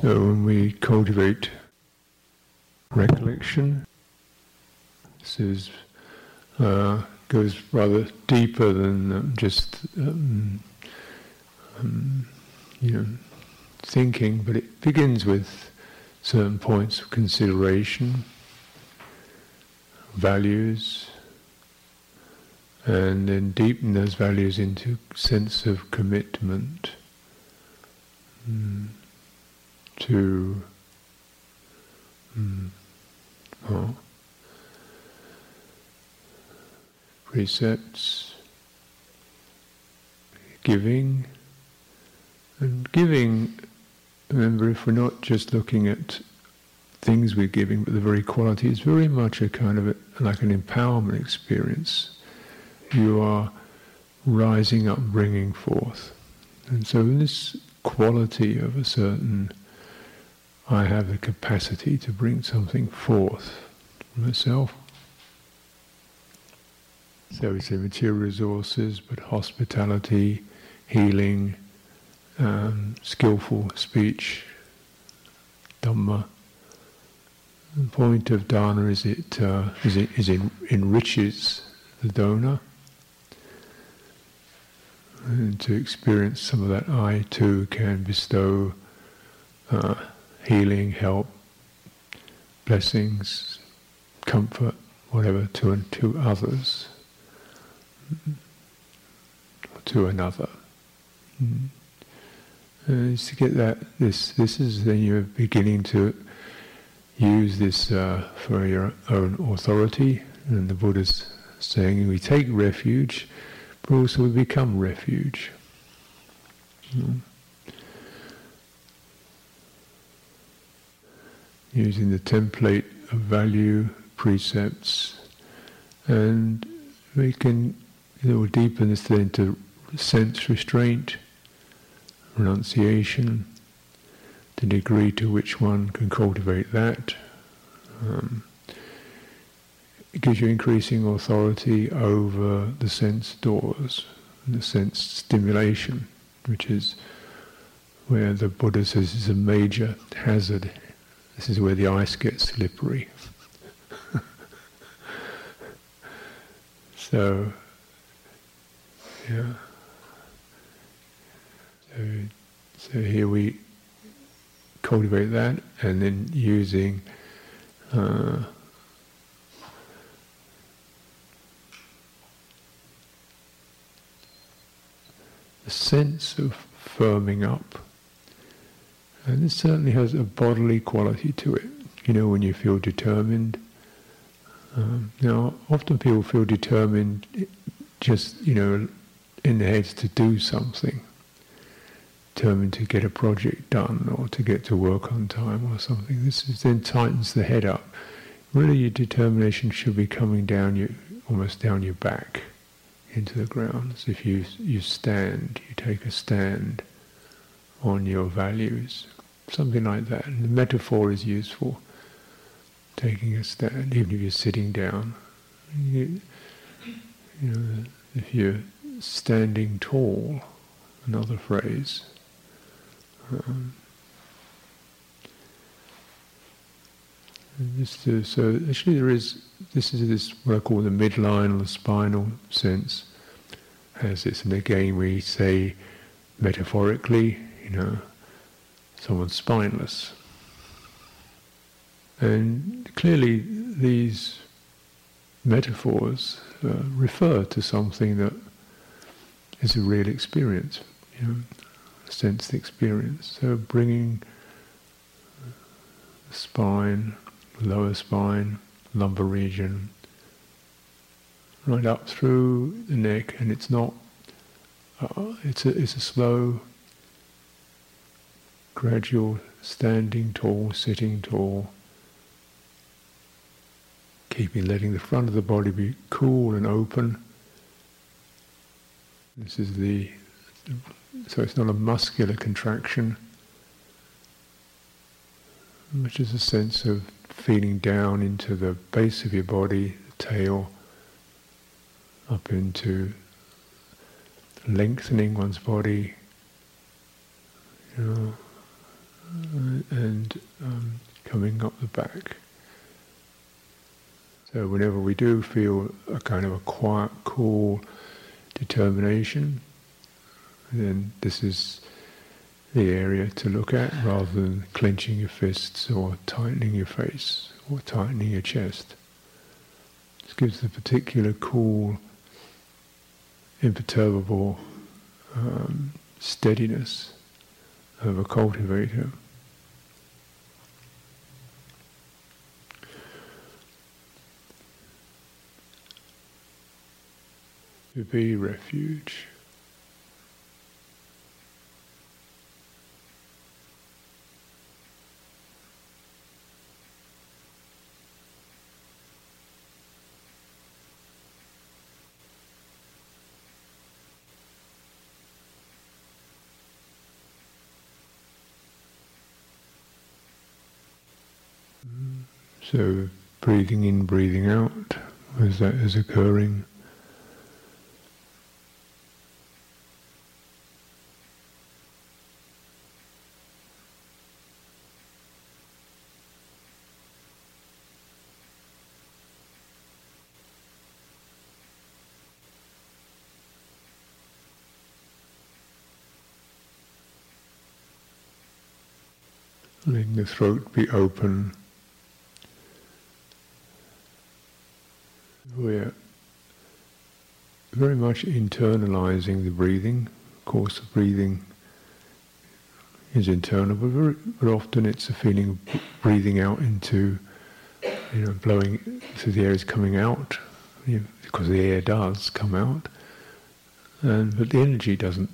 So when we cultivate recollection, this is, uh, goes rather deeper than um, just um, um, you know thinking, but it begins with certain points of consideration, values, and then deepen those values into sense of commitment. Mm, to hmm, precepts, giving, and giving. Remember, if we're not just looking at things we're giving, but the very quality is very much a kind of a, like an empowerment experience you are rising up, bringing forth. And so, this quality of a certain, I have the capacity to bring something forth myself. So we say material resources, but hospitality, healing, um, skillful speech, dhamma. The point of dana is it uh, is it is it enriches the donor and to experience some of that, I too can bestow uh, healing, help, blessings, comfort, whatever, to and to others, to another. Mm. To get that, this this is then you're beginning to use this uh, for your own authority, and the Buddha's saying we take refuge but also we become refuge. Mm. Using the template of value, precepts, and we can it will deepen this then to sense restraint, renunciation, the degree to which one can cultivate that. Um, it gives you increasing authority over the sense doors, the sense stimulation, which is where the Buddha says is a major hazard. This is where the ice gets slippery. so, yeah. So, so here we cultivate that, and then using. Uh, a sense of firming up. And it certainly has a bodily quality to it. You know, when you feel determined. Um, now, often people feel determined just, you know, in their heads to do something. Determined to get a project done or to get to work on time or something. This is, then tightens the head up. Really, your determination should be coming down you, almost down your back into the ground. If you, you stand, you take a stand on your values, something like that. And the metaphor is useful, taking a stand, even if you're sitting down. You, you know, if you're standing tall, another phrase. Um, to, so actually there is, this is this what I call the midline or the spinal sense as this. And again we say metaphorically, you know, someone's spineless. And clearly these metaphors uh, refer to something that is a real experience, you know, a sensed experience. So bringing the spine lower spine, lumbar region, right up through the neck, and it's not. Uh, it's a it's a slow, gradual standing tall, sitting tall, keeping letting the front of the body be cool and open. This is the so it's not a muscular contraction, which is a sense of feeling down into the base of your body, tail, up into lengthening one's body, you know, back. So whenever we do feel a kind of a quiet, cool determination, then this is the area to look at rather than clenching your fists or tightening your face or tightening your chest. This gives the particular cool, imperturbable um, steadiness of a cultivator. To be refuge. So breathing in, breathing out, as that is occurring. letting the throat be open. We're very much internalizing the breathing. Of course, the breathing is internal, but very, very often it's a feeling of breathing out into, you know, blowing, through the air is coming out, you know, because the air does come out, and but the energy doesn't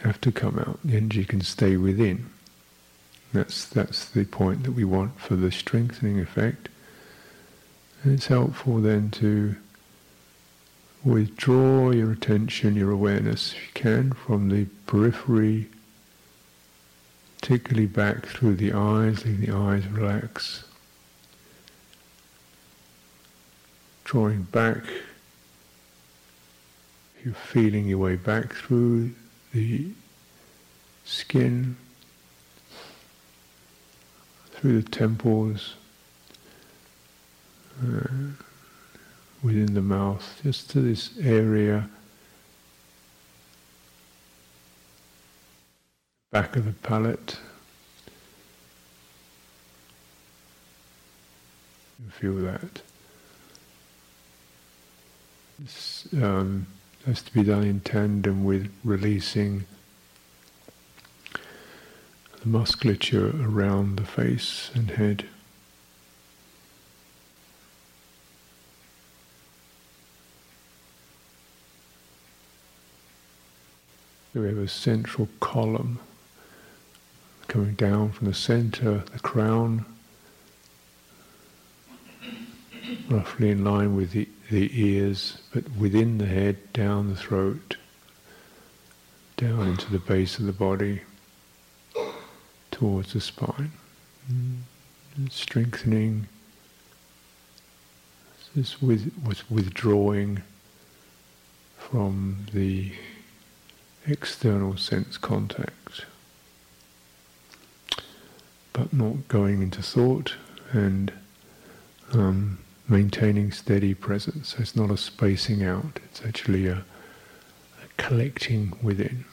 have to come out. The energy can stay within. That's that's the point that we want for the strengthening effect. And it's helpful then to withdraw your attention, your awareness, if you can, from the periphery, particularly back through the eyes, letting the eyes relax. Drawing back, you're feeling your way back through the skin, through the temples, uh, within the mouth, just to this area, back of the palate. You feel that. This um, has to be done in tandem with releasing the musculature around the face and head. So we have a central column coming down from the center, the crown, roughly in line with the, the ears, but within the head, down the throat, down into the base of the body, towards the spine. And strengthening, this with, with withdrawing from the external sense contact, but not going into thought and um, maintaining steady presence. So it's not a spacing out, it's actually a, a collecting within.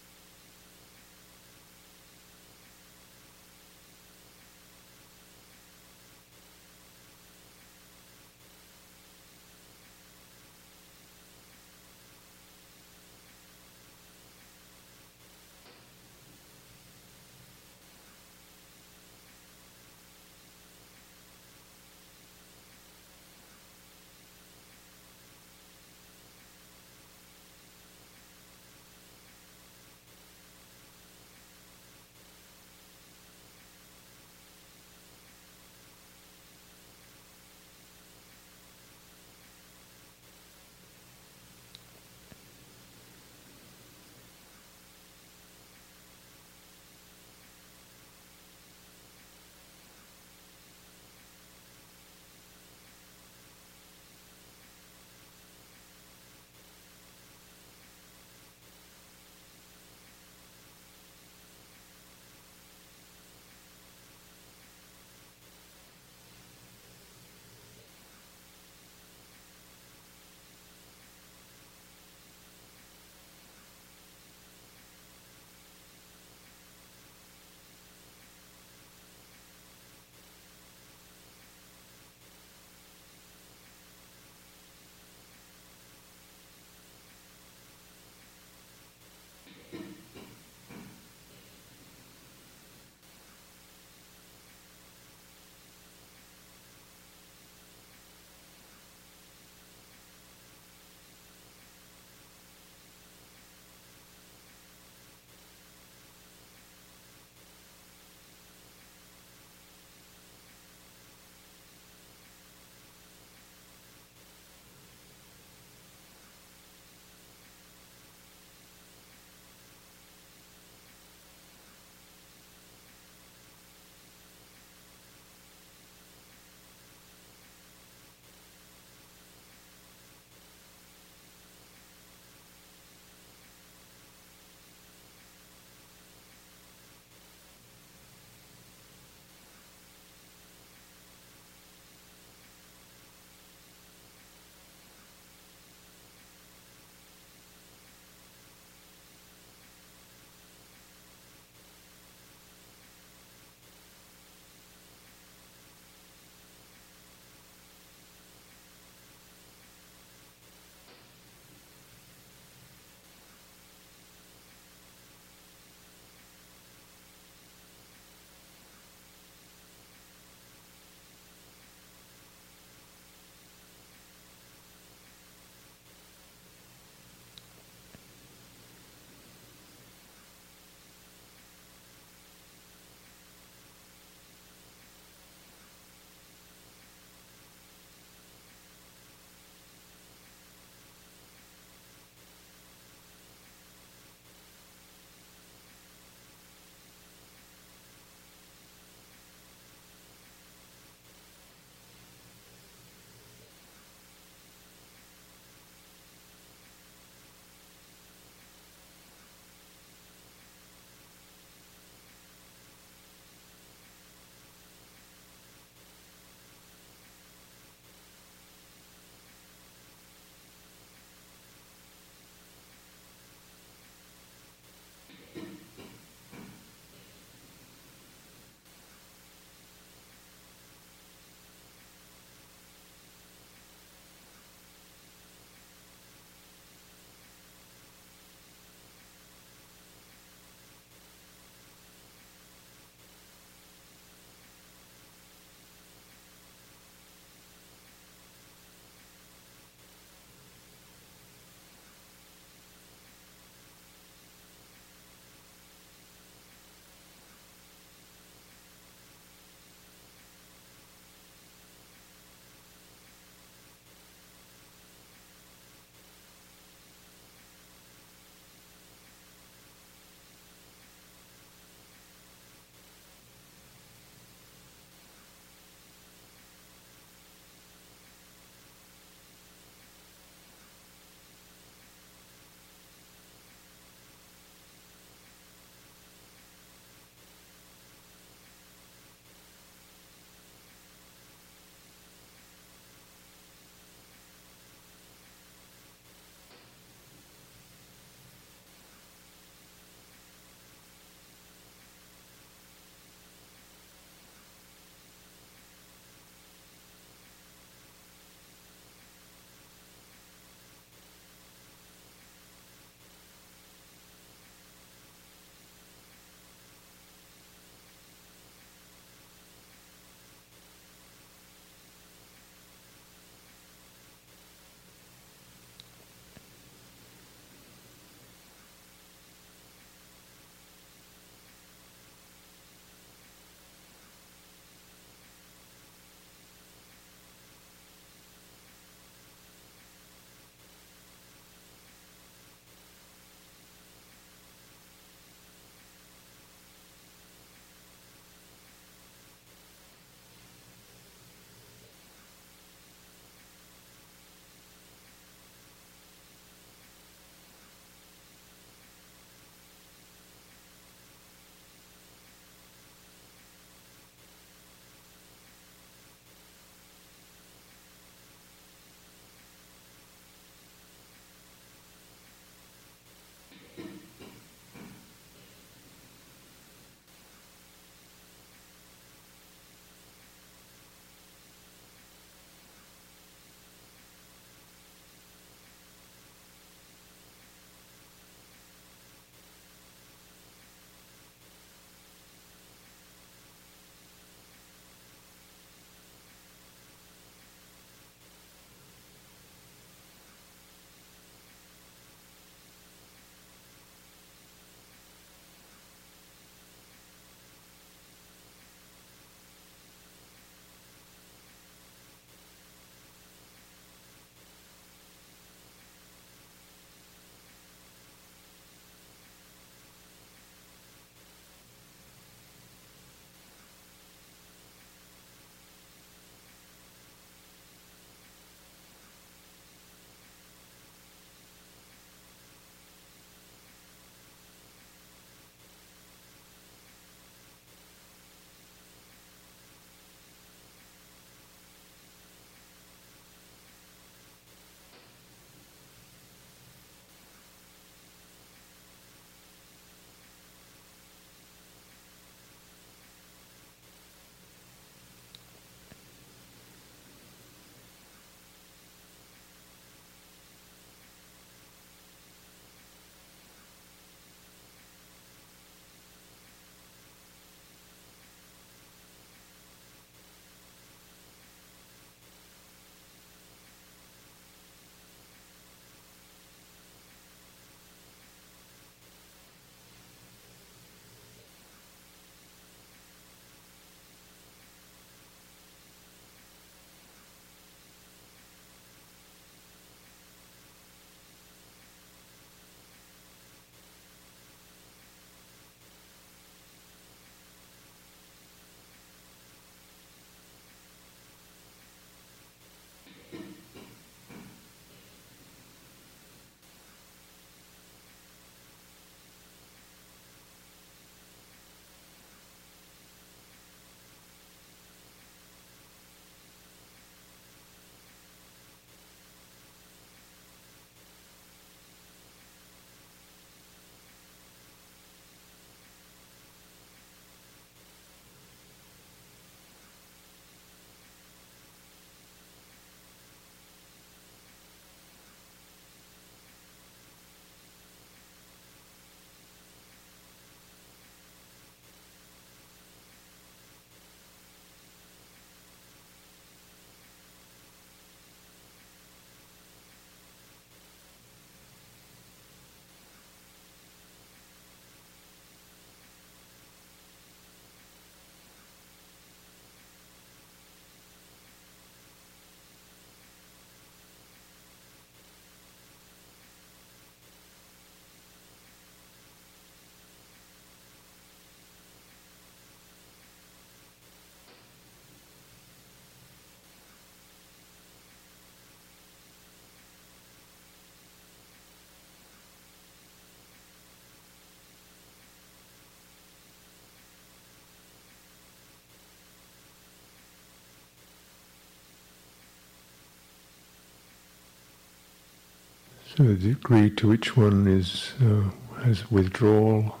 So the degree to which one is uh, has withdrawal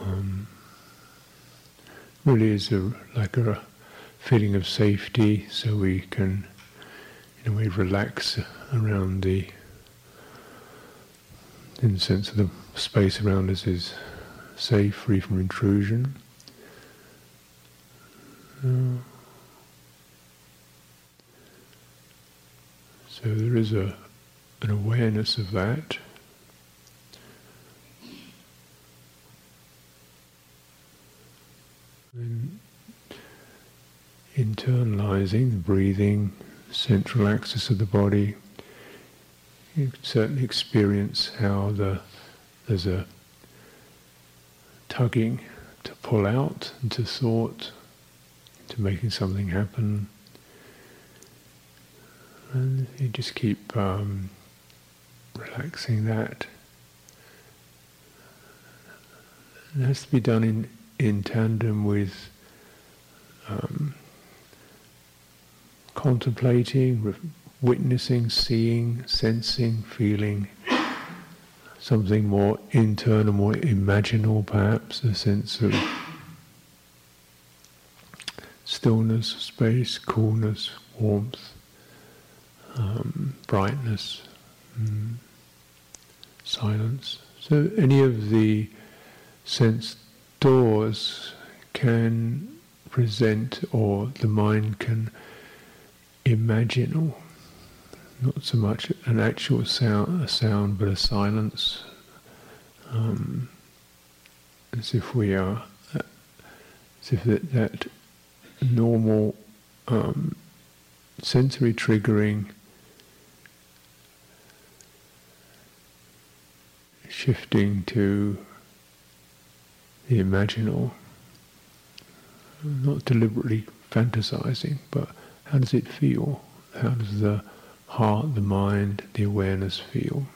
um, really is a, like a feeling of safety, so we can, in a way, relax around the, in the sense of the space around us is safe, free from intrusion. Uh, so there is a an awareness of that. And internalizing the breathing, central axis of the body, you can certainly experience how the there's a tugging to pull out into thought, to making something happen. And you just keep um, relaxing that. It has to be done in, in tandem with um, contemplating, witnessing, seeing, sensing, feeling something more internal, more imaginal perhaps, a sense of stillness, space, coolness, warmth, um, brightness, mm, silence. So any of the sense doors can present or the mind can imagine or not so much an actual sound, a sound, but a silence, um, as if we are, as if that, that normal um, sensory triggering, shifting to the imaginal, not deliberately fantasizing, but how does it feel? How does the heart, the mind, the awareness feel?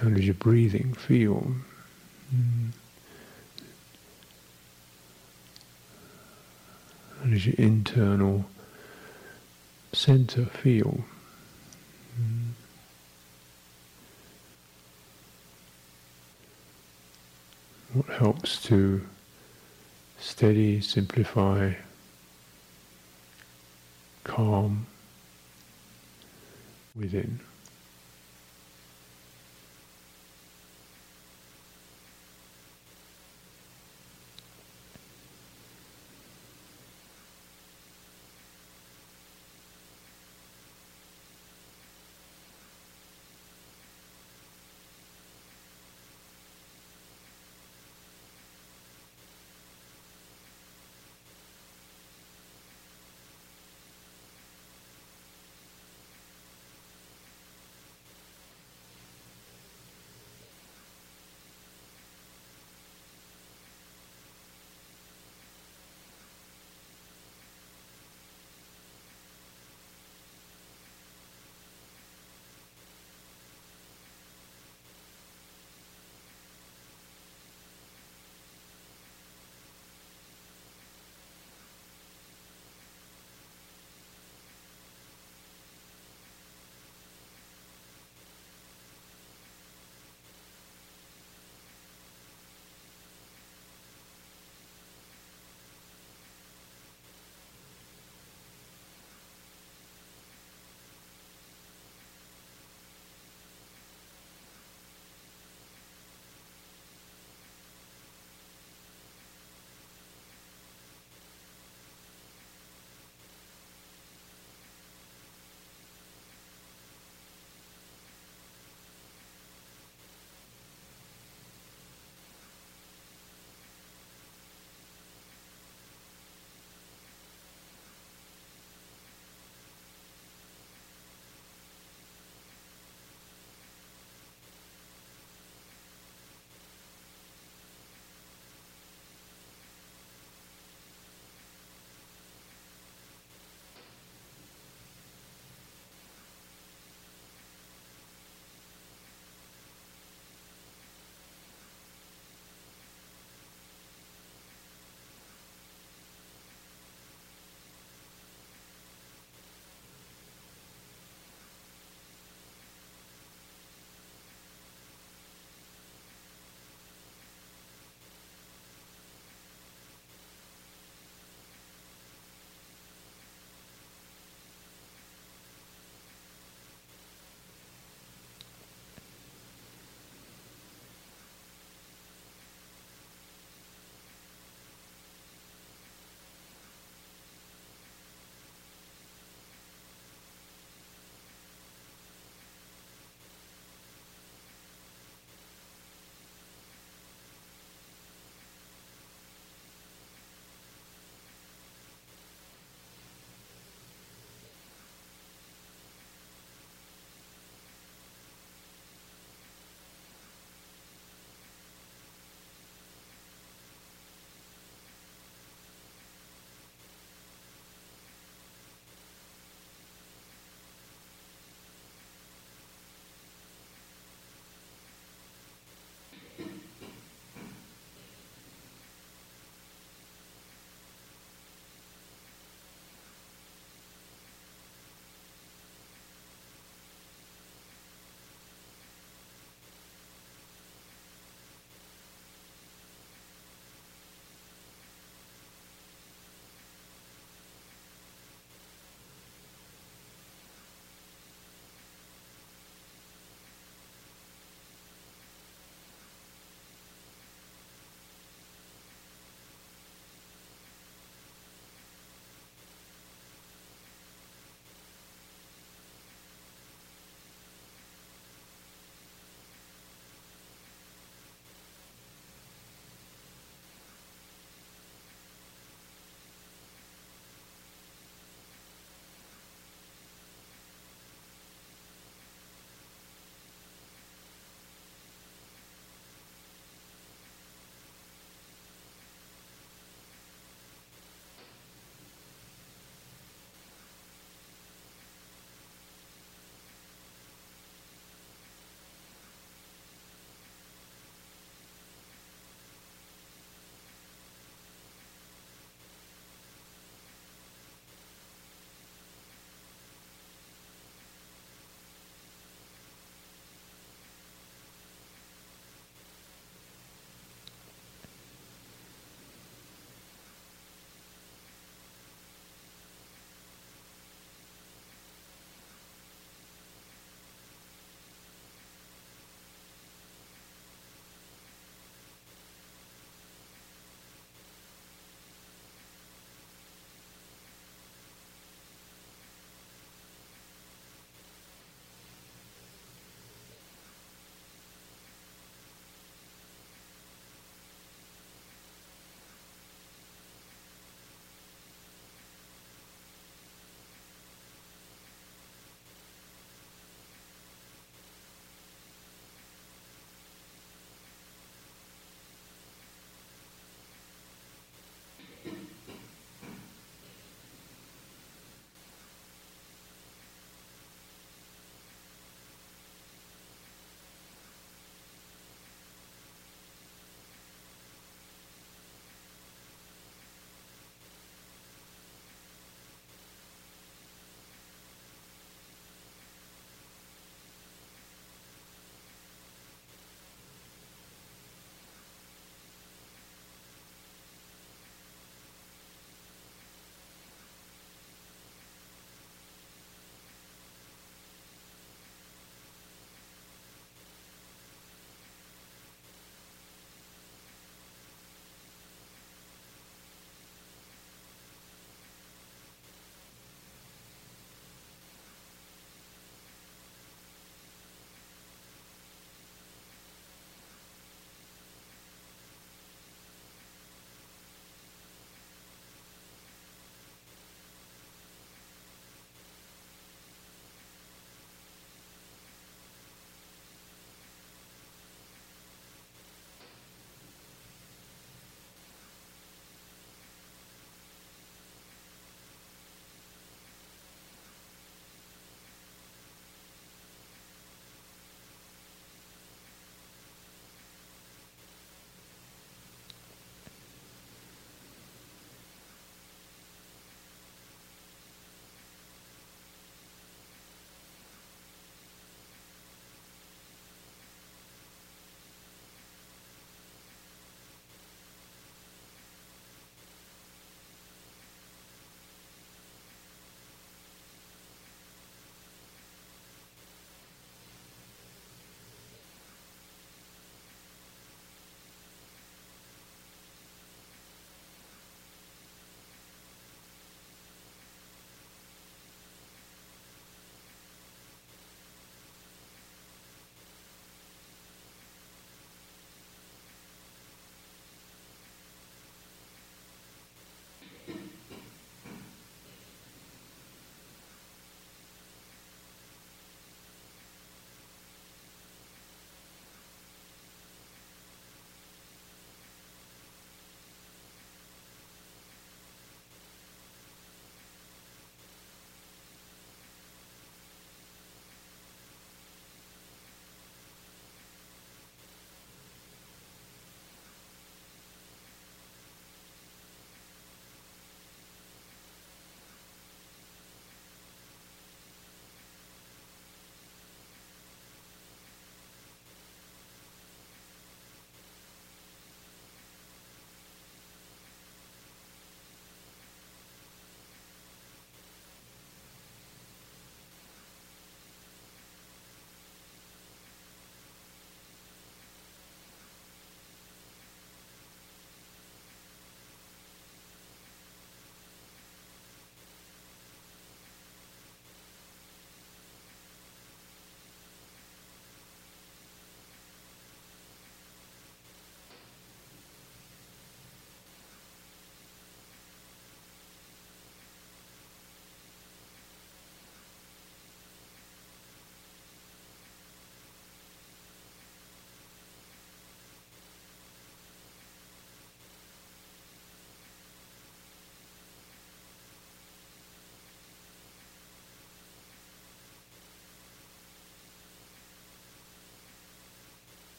How does your breathing feel? How does your internal center feel? What helps to steady, simplify, calm within.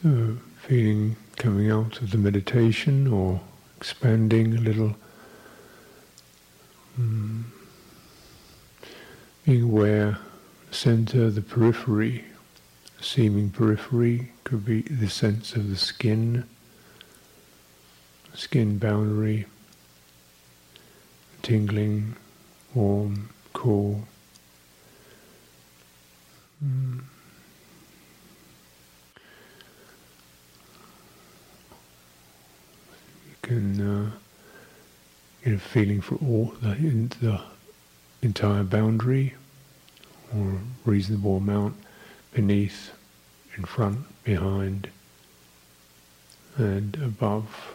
So, feeling coming out of the meditation or expanding a little. Mm, being aware, center, the periphery, seeming periphery could be the sense of the skin, skin boundary, tingling, warm, cool. Mm. Can uh, get a feeling for all the, the entire boundary or reasonable amount beneath, in front, behind, and above.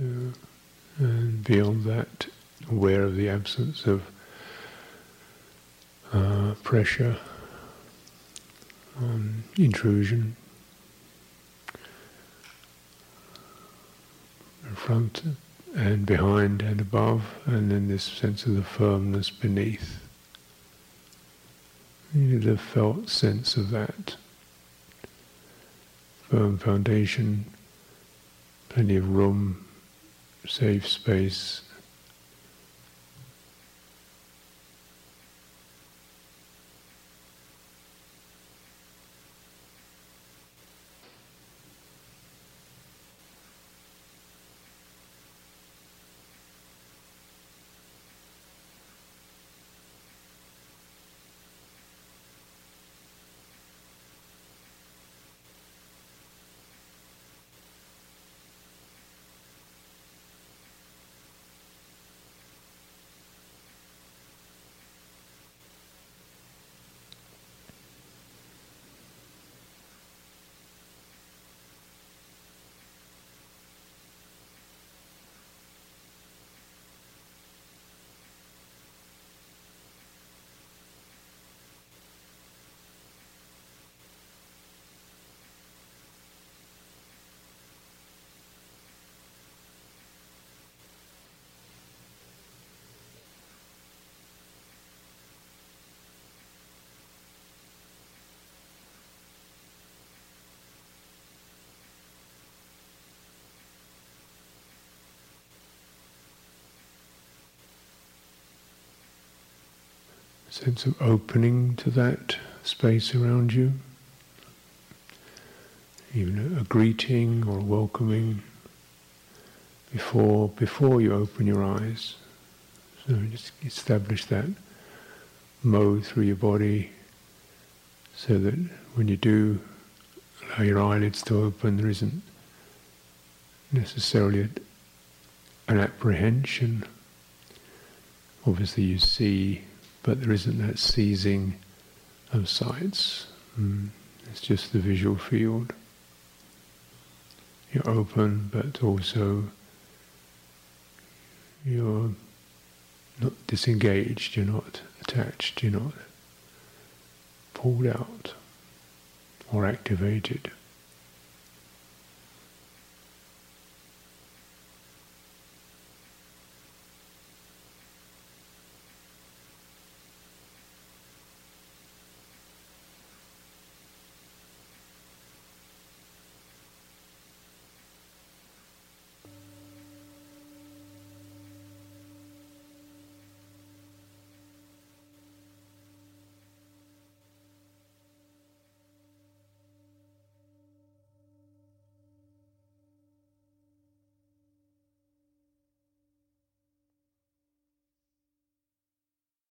Uh, and beyond that, aware of the absence of uh, pressure, um, intrusion, in front and behind and above, and then this sense of the firmness beneath. You the felt sense of that firm foundation, plenty of room safe space. Sense of opening to that space around you, even a greeting or a welcoming before before you open your eyes. So just establish that mode through your body so that when you do allow your eyelids to open, there isn't necessarily an apprehension. Obviously, you see but there isn't that seizing of sights. Mm. It's just the visual field. You're open, but also you're not disengaged, you're not attached, you're not pulled out or activated.